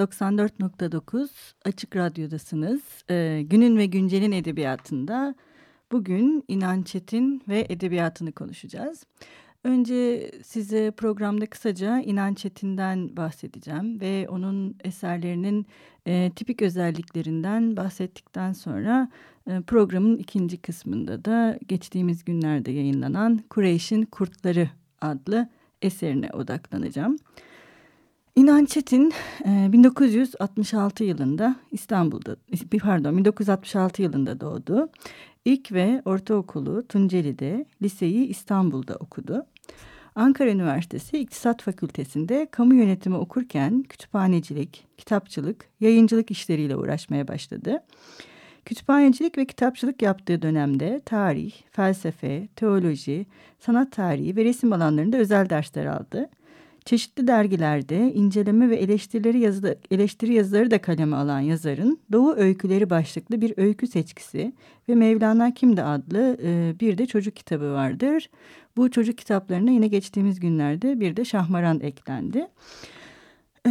...94.9 Açık Radyo'dasınız. Ee, günün ve Güncel'in edebiyatında... ...bugün İnan Çetin ve edebiyatını konuşacağız. Önce size programda kısaca İnan Çetin'den bahsedeceğim ve onun eserlerinin e, tipik özelliklerinden bahsettikten sonra e, programın ikinci kısmında da geçtiğimiz günlerde yayınlanan Kureyş'in Kurtları adlı eserine odaklanacağım. İnan Çetin 1966 e, yılında İstanbul'da pardon 1966 yılında doğdu. İlk ve ortaokulu Tunceli'de, liseyi İstanbul'da okudu. Ankara Üniversitesi İktisat Fakültesi'nde kamu yönetimi okurken kütüphanecilik, kitapçılık, yayıncılık işleriyle uğraşmaya başladı. Kütüphanecilik ve kitapçılık yaptığı dönemde tarih, felsefe, teoloji, sanat tarihi ve resim alanlarında özel dersler aldı. Çeşitli dergilerde inceleme ve eleştirileri yazı, eleştiri yazıları da kaleme alan yazarın Doğu Öyküleri başlıklı bir öykü seçkisi ve Mevlana Kimdi adlı e, bir de çocuk kitabı vardır. Bu çocuk kitaplarına yine geçtiğimiz günlerde bir de Şahmaran eklendi. Ee,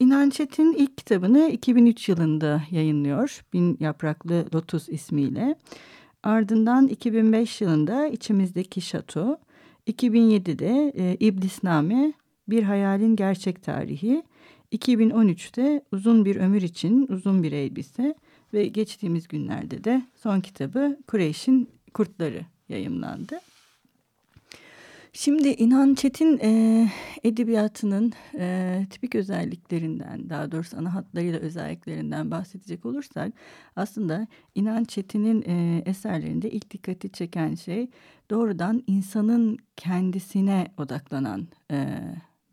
İnan Çetin ilk kitabını 2003 yılında yayınlıyor. Bin Yapraklı Lotus ismiyle. Ardından 2005 yılında İçimizdeki Şato, 2007'de e, İblisname Bir Hayalin Gerçek Tarihi, 2013'te Uzun Bir Ömür için Uzun Bir Elbise ve geçtiğimiz günlerde de son kitabı Kureyş'in Kurtları yayımlandı. Şimdi İnan Çetin e, edebiyatının e, tipik özelliklerinden daha doğrusu ana hatlarıyla özelliklerinden bahsedecek olursak aslında İnan Çetin'in e, eserlerinde ilk dikkati çeken şey doğrudan insanın kendisine odaklanan e,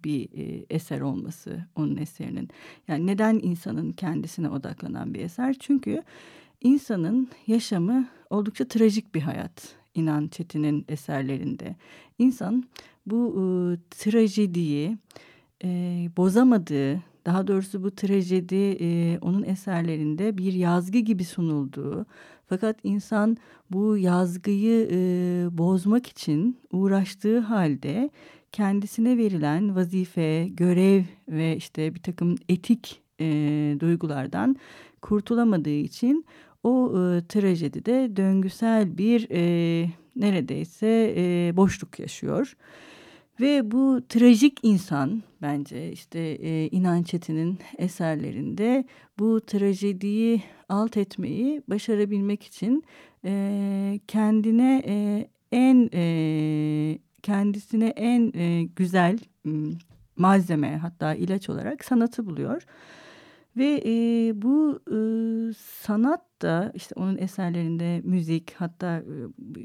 bir e, eser olması onun eserinin. Yani neden insanın kendisine odaklanan bir eser? Çünkü insanın yaşamı oldukça trajik bir hayat İnan Çetin'in eserlerinde. İnsan bu e, trajediyi e, bozamadığı, daha doğrusu bu trajedi e, onun eserlerinde bir yazgı gibi sunulduğu, fakat insan bu yazgıyı e, bozmak için uğraştığı halde kendisine verilen vazife, görev ve işte bir takım etik e, duygulardan kurtulamadığı için o e, trajedide döngüsel bir e, neredeyse e, boşluk yaşıyor. Ve bu trajik insan bence işte e, İnan Çetin'in eserlerinde bu trajediyi alt etmeyi başarabilmek için e, kendine e, en e, kendisine en e, güzel malzeme hatta ilaç olarak sanatı buluyor. Ve e, bu e, sanat da işte onun eserlerinde müzik hatta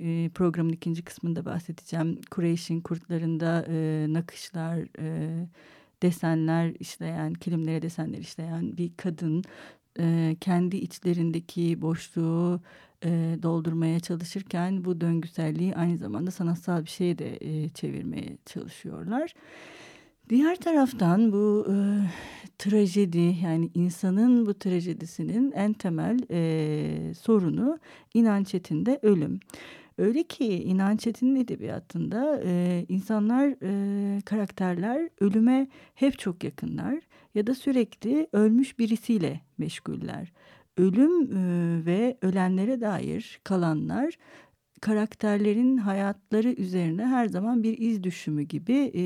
e, programın ikinci kısmında bahsedeceğim. Kureyş'in kurtlarında e, nakışlar, e, desenler işleyen, kilimlere desenler işleyen bir kadın e, kendi içlerindeki boşluğu e, doldurmaya çalışırken bu döngüselliği aynı zamanda sanatsal bir şeye de e, çevirmeye çalışıyorlar. Diğer taraftan bu e, trajedi yani insanın bu trajedisinin en temel e, sorunu İnanç Çetin'de ölüm. Öyle ki İnanç Çetin'in edebiyatında e, insanlar, e, karakterler ölüme hep çok yakınlar ya da sürekli ölmüş birisiyle meşguller. Ölüm e, ve ölenlere dair kalanlar karakterlerin hayatları üzerine her zaman bir iz düşümü gibi e,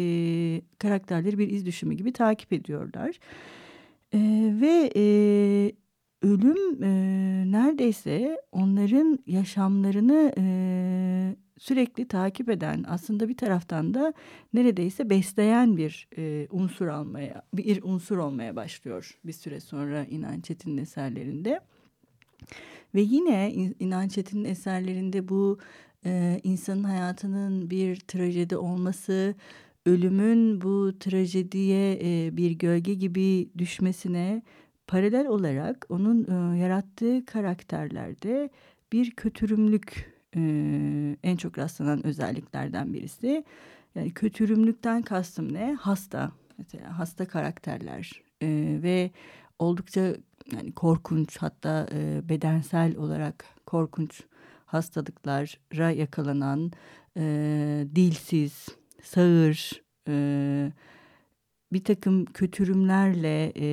karakterleri bir iz düşümü gibi takip ediyorlar. E, ve e, ölüm e, neredeyse onların yaşamlarını e, sürekli takip eden aslında bir taraftan da neredeyse besleyen bir e, unsur almaya bir unsur olmaya başlıyor bir süre sonra İnan Çetin'in eserlerinde. Ve yine İnan Çetin'in eserlerinde bu e, insanın hayatının bir trajedi olması, ölümün bu trajediye e, bir gölge gibi düşmesine paralel olarak onun e, yarattığı karakterlerde bir kötürümlük e, en çok rastlanan özelliklerden birisi. Yani kötürümlükten kastım ne? Hasta. Mesela hasta karakterler e, ve oldukça yani korkunç hatta e, bedensel olarak korkunç hastalıklara yakalanan e, dilsiz, sağır, e, bir takım kötürümlerle e,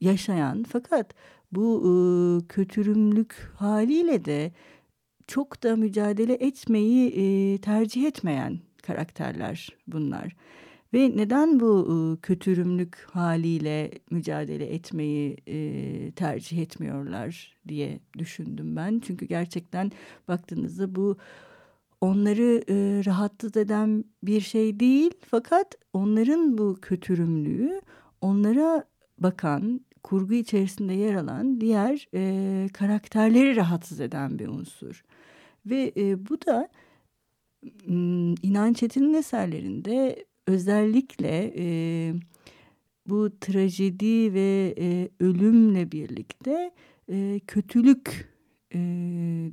yaşayan fakat bu e, kötürümlük haliyle de çok da mücadele etmeyi e, tercih etmeyen karakterler bunlar. Ve neden bu e, kötürümlük haliyle mücadele etmeyi tercih etmiyorlar diye düşündüm ben. Çünkü gerçekten baktığınızda bu onları e, rahatsız eden bir şey değil. Fakat onların bu kötürümlüğü onlara bakan, kurgu içerisinde yer alan diğer e, karakterleri rahatsız eden bir unsur. Ve e, bu da İnan Çetin'in eserlerinde özellikle e, bu trajedi ve e, ölümle birlikte e, kötülük e,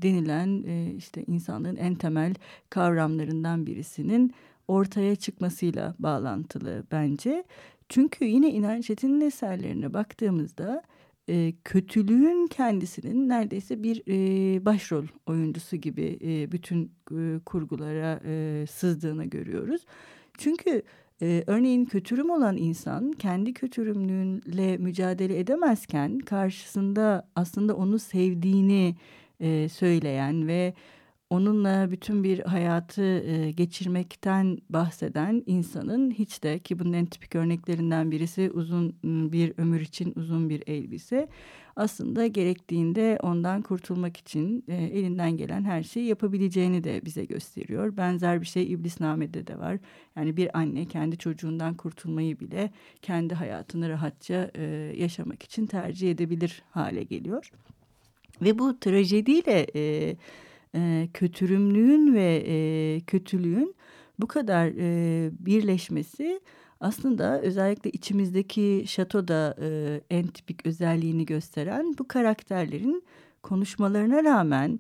denilen e, işte insanlığın en temel kavramlarından birisinin ortaya çıkmasıyla bağlantılı bence. Çünkü yine İnan Çetin'in eserlerine baktığımızda e, kötülüğün kendisinin neredeyse bir e, başrol oyuncusu gibi e, bütün e, kurgulara e, sızdığını görüyoruz. Çünkü e, örneğin kötürüm olan insan kendi kötürümlüğüyle mücadele edemezken karşısında aslında onu sevdiğini e, söyleyen ve onunla bütün bir hayatı e, geçirmekten bahseden insanın hiç de ki bunun en tipik örneklerinden birisi uzun bir ömür için uzun bir elbise aslında gerektiğinde ondan kurtulmak için e, elinden gelen her şeyi yapabileceğini de bize gösteriyor. Benzer bir şey İblisname'de de var. Yani bir anne kendi çocuğundan kurtulmayı bile kendi hayatını rahatça e, yaşamak için tercih edebilir hale geliyor. Ve bu trajediyle e, e, kötürümlüğün ve e, kötülüğün bu kadar e, birleşmesi aslında özellikle içimizdeki şatoda e, en tipik özelliğini gösteren bu karakterlerin konuşmalarına rağmen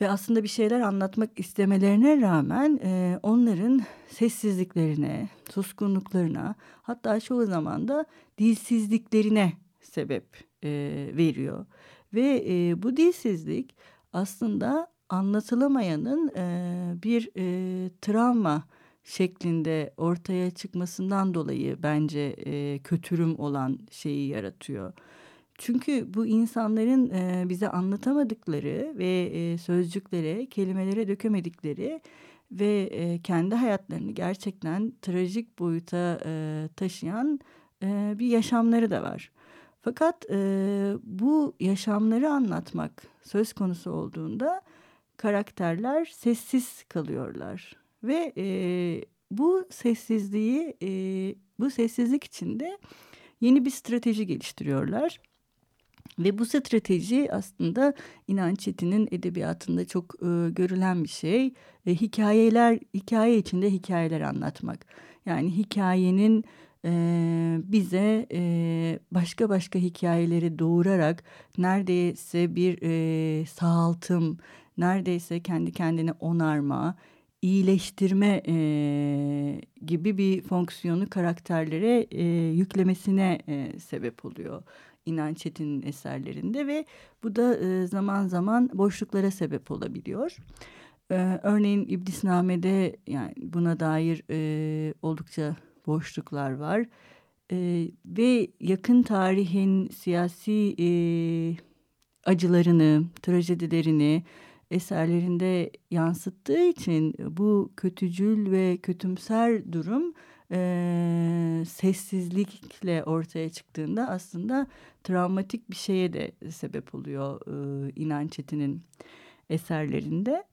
ve aslında bir şeyler anlatmak istemelerine rağmen e, onların sessizliklerine, suskunluklarına hatta çoğu zaman da dilsizliklerine sebep e, veriyor. Ve e, bu dilsizlik aslında anlatılamayanın e, bir e, travma şeklinde ortaya çıkmasından dolayı bence e, kötürüm olan şeyi yaratıyor. Çünkü bu insanların e, bize anlatamadıkları ve e, sözcüklere, kelimelere dökemedikleri ve e, kendi hayatlarını gerçekten trajik boyuta e, taşıyan e, bir yaşamları da var. Fakat e, bu yaşamları anlatmak söz konusu olduğunda karakterler sessiz kalıyorlar ve e, bu sessizliği e, bu sessizlik içinde yeni bir strateji geliştiriyorlar. Ve bu strateji aslında İnan Çetin'in edebiyatında çok e, görülen bir şey. E, hikayeler, hikaye içinde hikayeler anlatmak. Yani hikayenin e, bize e, başka başka hikayeleri doğurarak neredeyse bir e, sağaltım, neredeyse kendi kendine onarma, iyileştirme e, gibi bir fonksiyonu karakterlere e, yüklemesine e, sebep oluyor. İnan Çetin'in eserlerinde ve bu da e, zaman zaman boşluklara sebep olabiliyor. E, örneğin İblisname'de yani buna dair e, oldukça boşluklar var. E, ve yakın tarihin siyasi e, acılarını, trajedilerini, eserlerinde yansıttığı için bu kötücül ve kötümser durum e, sessizlikle ortaya çıktığında aslında travmatik bir şeye de sebep oluyor e, İnan Çetin'in eserlerinde.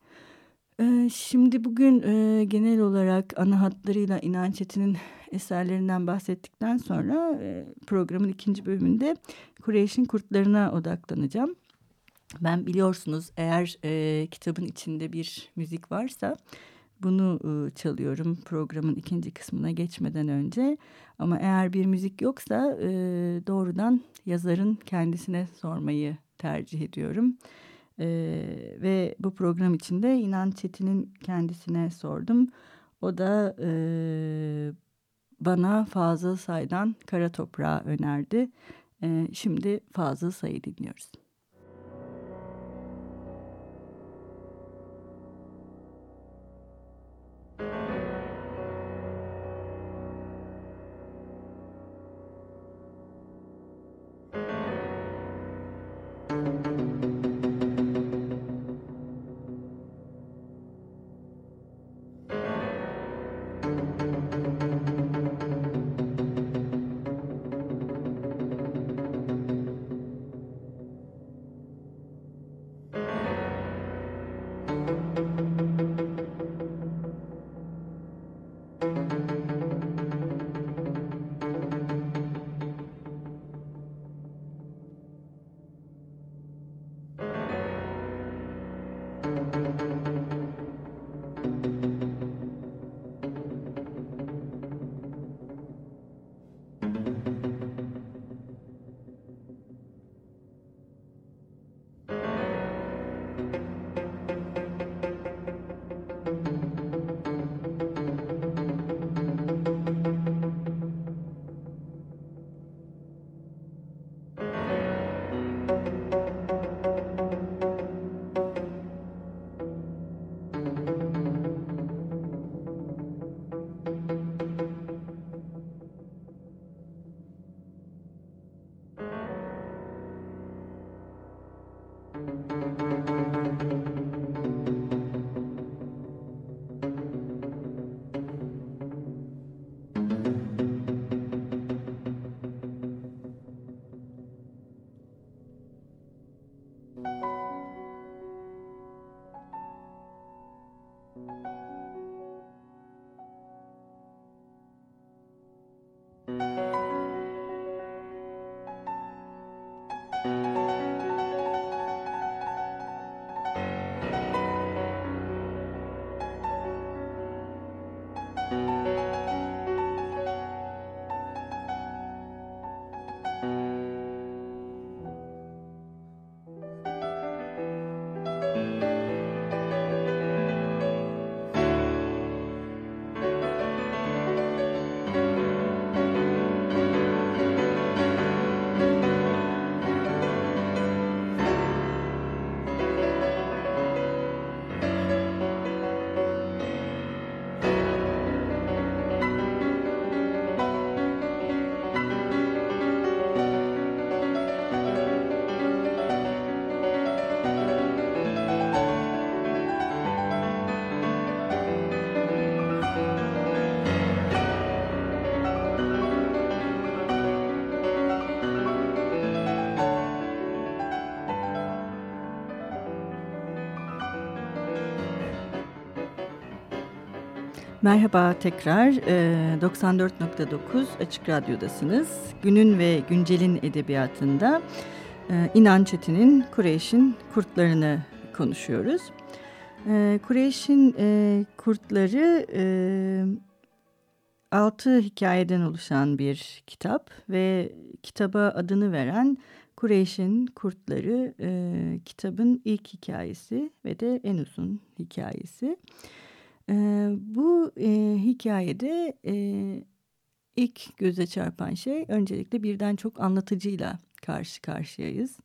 E, şimdi bugün e, genel olarak ana hatlarıyla İnan Çetin'in eserlerinden bahsettikten sonra e, programın ikinci bölümünde Kureyş'in kurtlarına odaklanacağım. Ben biliyorsunuz eğer e, kitabın içinde bir müzik varsa bunu e, çalıyorum programın ikinci kısmına geçmeden önce. Ama eğer bir müzik yoksa e, doğrudan yazarın kendisine sormayı tercih ediyorum. E, ve bu program içinde İnan Çetin'in kendisine sordum. O da e, bana Fazıl Say'dan Kara Toprağı önerdi. E, şimdi Fazıl Say'ı dinliyoruz. Merhaba tekrar 94.9 Açık Radyo'dasınız. Günün ve Güncel'in edebiyatında İnan Çetin'in Kureyş'in kurtlarını konuşuyoruz. Kureyş'in kurtları altı hikayeden oluşan bir kitap ve kitaba adını veren Kureyş'in Kurtları kitabın ilk hikayesi ve de en uzun hikayesi. Bu e, hikayede e, ilk göze çarpan şey öncelikle birden çok anlatıcıyla karşı karşıyayız.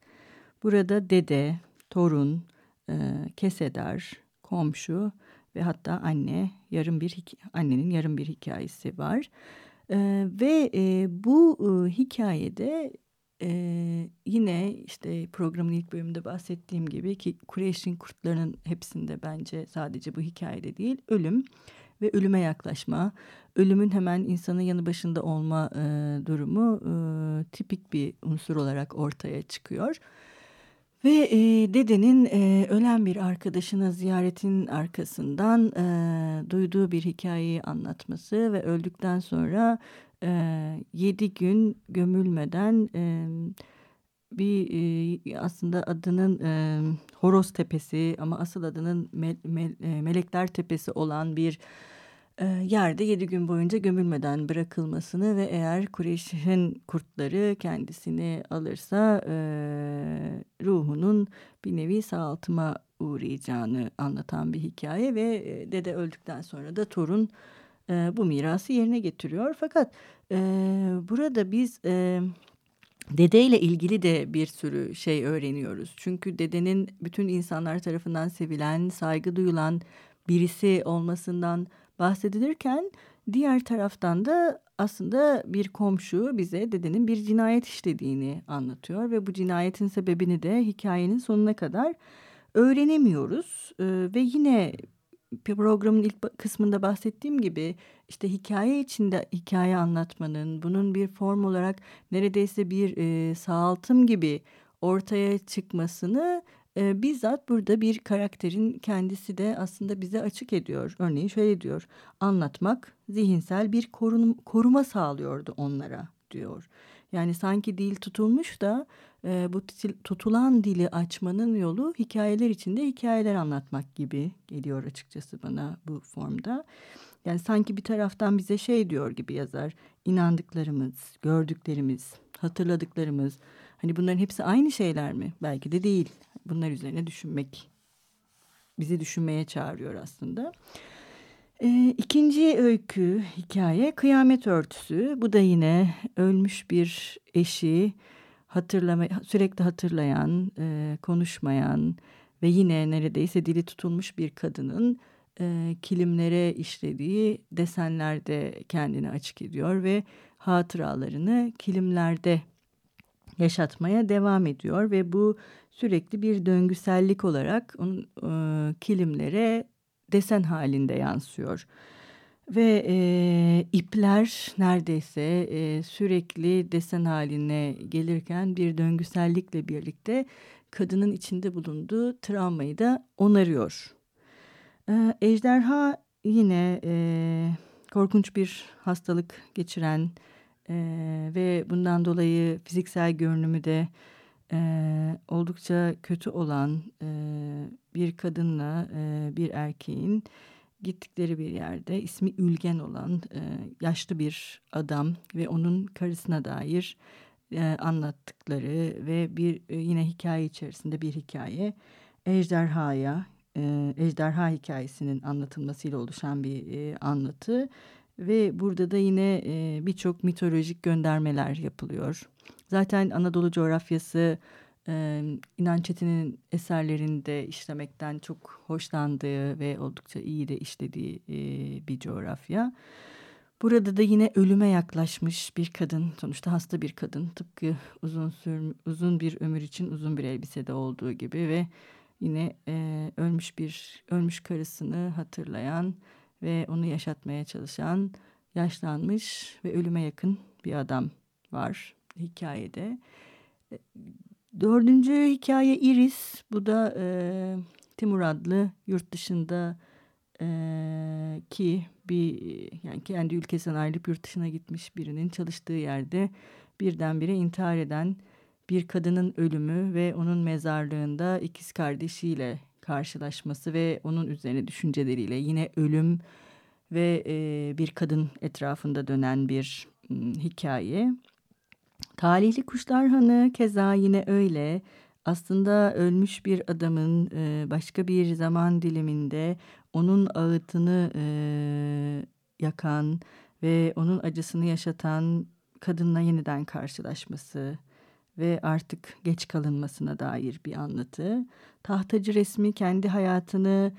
Burada dede, torun, e, kesedar, komşu ve hatta anne yarım bir annenin yarım bir hikayesi var. E, ve e, bu e, hikayede ee, yine işte programın ilk bölümünde bahsettiğim gibi ki Kureyş'in kurtlarının hepsinde bence sadece bu hikayede değil ölüm ve ölüme yaklaşma, ölümün hemen insanın yanı başında olma e, durumu e, tipik bir unsur olarak ortaya çıkıyor. Ve e, dedenin e, ölen bir arkadaşına ziyaretin arkasından e, duyduğu bir hikayeyi anlatması ve öldükten sonra e, yedi gün gömülmeden e, bir e, aslında adının e, Horoz Tepesi ama asıl adının me, me, e, Melekler Tepesi olan bir e, yerde yedi gün boyunca gömülmeden bırakılmasını ve eğer Kureyş'in kurtları kendisini alırsa e, ruhunun bir nevi sağaltıma uğrayacağını anlatan bir hikaye ve e, dede öldükten sonra da torun e, bu mirası yerine getiriyor. Fakat e, burada biz e, dedeyle ilgili de bir sürü şey öğreniyoruz. Çünkü dedenin bütün insanlar tarafından sevilen, saygı duyulan birisi olmasından bahsedilirken diğer taraftan da aslında bir komşu bize dedenin bir cinayet işlediğini anlatıyor ve bu cinayetin sebebini de hikayenin sonuna kadar öğrenemiyoruz ee, ve yine programın ilk kısmında bahsettiğim gibi işte hikaye içinde hikaye anlatmanın bunun bir form olarak neredeyse bir e, sağaltım gibi ortaya çıkmasını e, bizzat burada bir karakterin kendisi de aslında bize açık ediyor. Örneğin şöyle diyor anlatmak zihinsel bir korun, koruma sağlıyordu onlara diyor. Yani sanki dil tutulmuş da e, bu tutulan dili açmanın yolu hikayeler içinde hikayeler anlatmak gibi geliyor açıkçası bana bu formda. Yani sanki bir taraftan bize şey diyor gibi yazar. inandıklarımız, gördüklerimiz, hatırladıklarımız. Hani bunların hepsi aynı şeyler mi? Belki de değil. Bunlar üzerine düşünmek bizi düşünmeye çağırıyor aslında. E, ikinci öykü hikaye kıyamet örtüsü. Bu da yine ölmüş bir eşi hatırlama, sürekli hatırlayan, e, konuşmayan ve yine neredeyse dili tutulmuş bir kadının e, kilimlere işlediği desenlerde kendini açık ediyor ve hatıralarını kilimlerde yaşatmaya devam ediyor ve bu sürekli bir döngüsellik olarak onun e, kilimlere desen halinde yansıyor. Ve e, ipler neredeyse e, sürekli desen haline gelirken bir döngüsellikle birlikte kadının içinde bulunduğu travmayı da onarıyor. E, ejderha yine e, korkunç bir hastalık geçiren e, ve bundan dolayı fiziksel görünümü de e, oldukça kötü olan e, bir kadınla e, bir erkeğin gittikleri bir yerde ismi Ülgen olan e, yaşlı bir adam ve onun karısına dair e, anlattıkları ve bir e, yine hikaye içerisinde bir hikaye ejderhaya e, ejderha hikayesinin anlatılmasıyla oluşan bir e, anlatı ve burada da yine e, birçok mitolojik göndermeler yapılıyor. Zaten Anadolu coğrafyası e, İnan Çetin'in eserlerinde işlemekten çok hoşlandığı ve oldukça iyi de işlediği e, bir coğrafya. Burada da yine ölüme yaklaşmış bir kadın, sonuçta hasta bir kadın. Tıpkı uzun sür, uzun bir ömür için uzun bir elbisede olduğu gibi ve yine e, ölmüş bir ölmüş karısını hatırlayan ve onu yaşatmaya çalışan yaşlanmış ve ölüme yakın bir adam var hikayede. Dördüncü hikaye Iris. Bu da e, Timur adlı yurt dışında e, ki bir yani kendi ülkesinden ayrılıp yurt dışına gitmiş birinin çalıştığı yerde birdenbire intihar eden bir kadının ölümü ve onun mezarlığında ikiz kardeşiyle karşılaşması ve onun üzerine düşünceleriyle yine ölüm ve e, bir kadın etrafında dönen bir m, hikaye. Talihli Kuşlar Hanı keza yine öyle. Aslında ölmüş bir adamın e, başka bir zaman diliminde onun ağıtını e, yakan ve onun acısını yaşatan kadınla yeniden karşılaşması ve artık geç kalınmasına dair bir anlatı. Tahtacı resmi kendi hayatını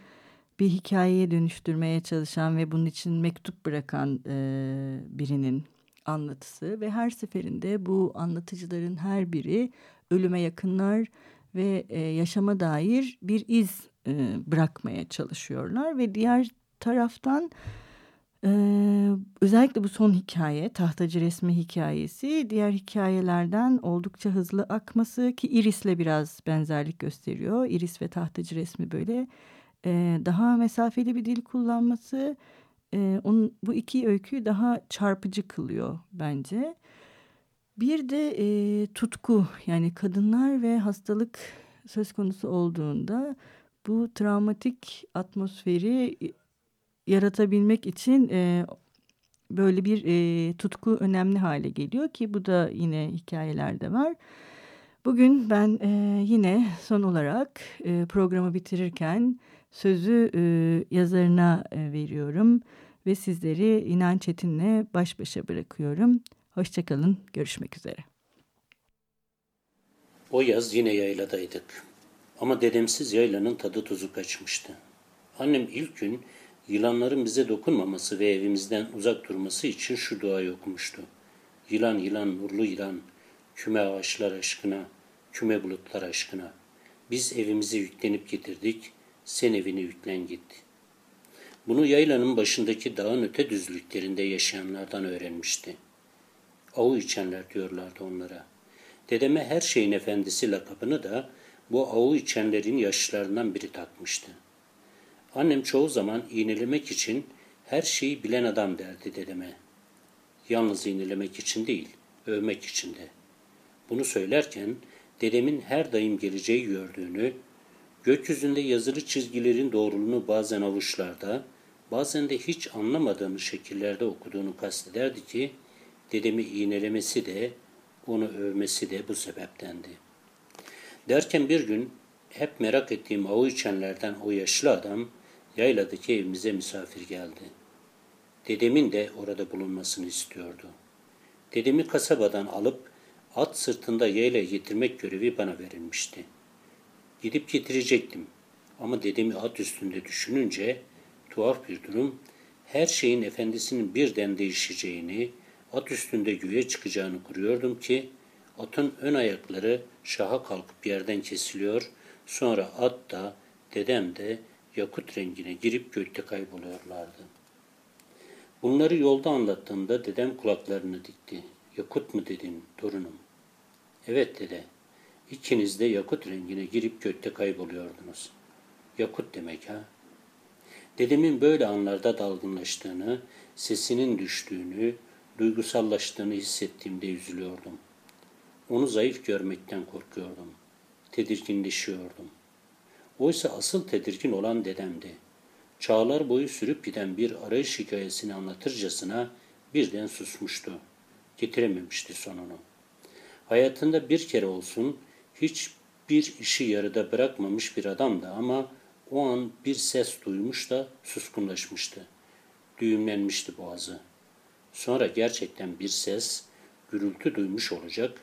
bir hikayeye dönüştürmeye çalışan ve bunun için mektup bırakan e, birinin anlatısı ve her seferinde bu anlatıcıların her biri ölüme yakınlar ve e, yaşama dair bir iz e, bırakmaya çalışıyorlar ve diğer taraftan e, özellikle bu son hikaye tahtacı resmi hikayesi diğer hikayelerden oldukça hızlı akması ki Iris'le biraz benzerlik gösteriyor. Iris ve tahtacı resmi böyle e, daha mesafeli bir dil kullanması e, onun, bu iki öyküyü daha çarpıcı kılıyor bence. Bir de e, tutku yani kadınlar ve hastalık söz konusu olduğunda bu travmatik atmosferi yaratabilmek için e, böyle bir e, tutku önemli hale geliyor ki bu da yine hikayelerde var. Bugün ben e, yine son olarak e, programı bitirirken sözü e, yazarına e, veriyorum ve sizleri İnan Çetin'le baş başa bırakıyorum. Hoşçakalın, görüşmek üzere. O yaz yine yayladaydık. Ama dedemsiz yaylanın tadı tuzu kaçmıştı. Annem ilk gün yılanların bize dokunmaması ve evimizden uzak durması için şu duayı okumuştu. Yılan yılan nurlu yılan, küme ağaçlar aşkına, küme bulutlar aşkına. Biz evimizi yüklenip getirdik, sen evini yüklen git. Bunu yaylanın başındaki dağın öte düzlüklerinde yaşayanlardan öğrenmişti. Avu içenler diyorlardı onlara. Dedeme her şeyin efendisi lakabını da bu avu içenlerin yaşlarından biri takmıştı. Annem çoğu zaman iğnelemek için her şeyi bilen adam derdi dedeme. Yalnız iğnelemek için değil, övmek için de. Bunu söylerken dedemin her daim geleceği gördüğünü, gökyüzünde yazılı çizgilerin doğruluğunu bazen avuçlarda, bazen de hiç anlamadığımız şekillerde okuduğunu kastederdi ki, dedemi iğnelemesi de, onu övmesi de bu sebeptendi. Derken bir gün hep merak ettiğim avu içenlerden o yaşlı adam yayladaki evimize misafir geldi. Dedemin de orada bulunmasını istiyordu. Dedemi kasabadan alıp at sırtında yayla getirmek görevi bana verilmişti. Gidip getirecektim ama dedemi at üstünde düşününce tuhaf bir durum her şeyin efendisinin birden değişeceğini, at üstünde güve çıkacağını kuruyordum ki atın ön ayakları şaha kalkıp yerden kesiliyor, sonra at da dedem de yakut rengine girip gökte kayboluyorlardı. Bunları yolda anlattığımda dedem kulaklarını dikti. Yakut mu dedin torunum? Evet dede. İkiniz de yakut rengine girip gökte kayboluyordunuz. Yakut demek ha? Dedemin böyle anlarda dalgınlaştığını, sesinin düştüğünü, duygusallaştığını hissettiğimde üzülüyordum. Onu zayıf görmekten korkuyordum. Tedirginleşiyordum. Oysa asıl tedirgin olan dedemdi. Çağlar boyu sürüp giden bir arayış hikayesini anlatırcasına birden susmuştu. Getirememişti sonunu. Hayatında bir kere olsun hiç bir işi yarıda bırakmamış bir adamdı ama o an bir ses duymuş da suskunlaşmıştı. Düğümlenmişti boğazı. Sonra gerçekten bir ses, gürültü duymuş olacak,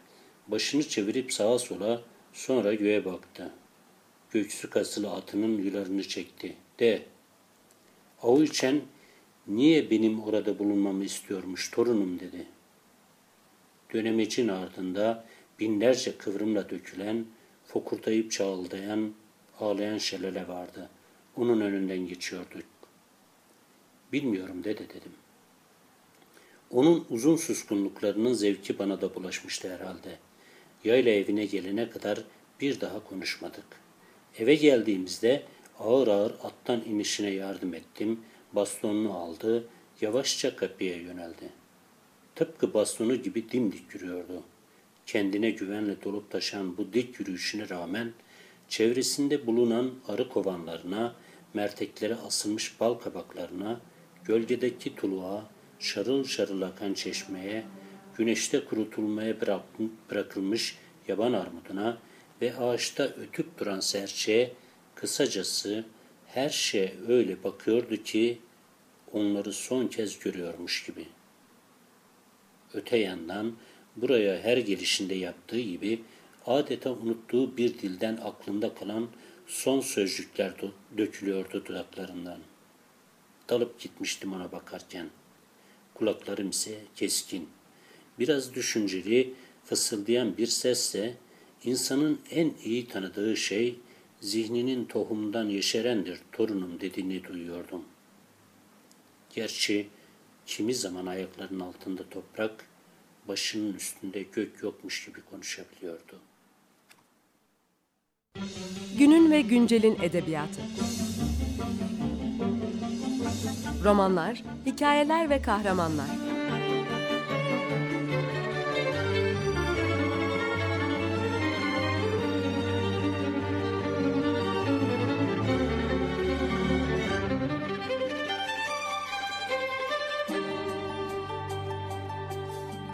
başını çevirip sağa sola, sonra göğe baktı. Göksü kasılı atının yularını çekti. De, avu içen, niye benim orada bulunmamı istiyormuş torunum dedi. Dönemecin ardında binlerce kıvrımla dökülen, fokurtayıp çağıldayan, ağlayan şelale vardı. Onun önünden geçiyorduk. Bilmiyorum dede dedim. Onun uzun suskunluklarının zevki bana da bulaşmıştı herhalde. Yayla evine gelene kadar bir daha konuşmadık. Eve geldiğimizde ağır ağır attan inişine yardım ettim. Bastonunu aldı, yavaşça kapıya yöneldi. Tıpkı bastonu gibi dimdik yürüyordu. Kendine güvenle dolup taşan bu dik yürüyüşüne rağmen çevresinde bulunan arı kovanlarına, merteklere asılmış bal kabaklarına, gölgedeki tuluğa, şarıl şarıl akan çeşmeye, güneşte kurutulmaya bırakılmış yaban armuduna ve ağaçta ötüp duran serçeye, kısacası her şey öyle bakıyordu ki onları son kez görüyormuş gibi. Öte yandan buraya her gelişinde yaptığı gibi adeta unuttuğu bir dilden aklında kalan son sözcükler dökülüyordu dudaklarından. Dalıp gitmiştim ona bakarken. Kulaklarım ise keskin. Biraz düşünceli, fısıldayan bir sesle insanın en iyi tanıdığı şey zihninin tohumdan yeşerendir torunum dediğini duyuyordum. Gerçi kimi zaman ayaklarının altında toprak, başının üstünde gök yokmuş gibi konuşabiliyordu. Günün ve güncelin edebiyatı. Romanlar, hikayeler ve kahramanlar.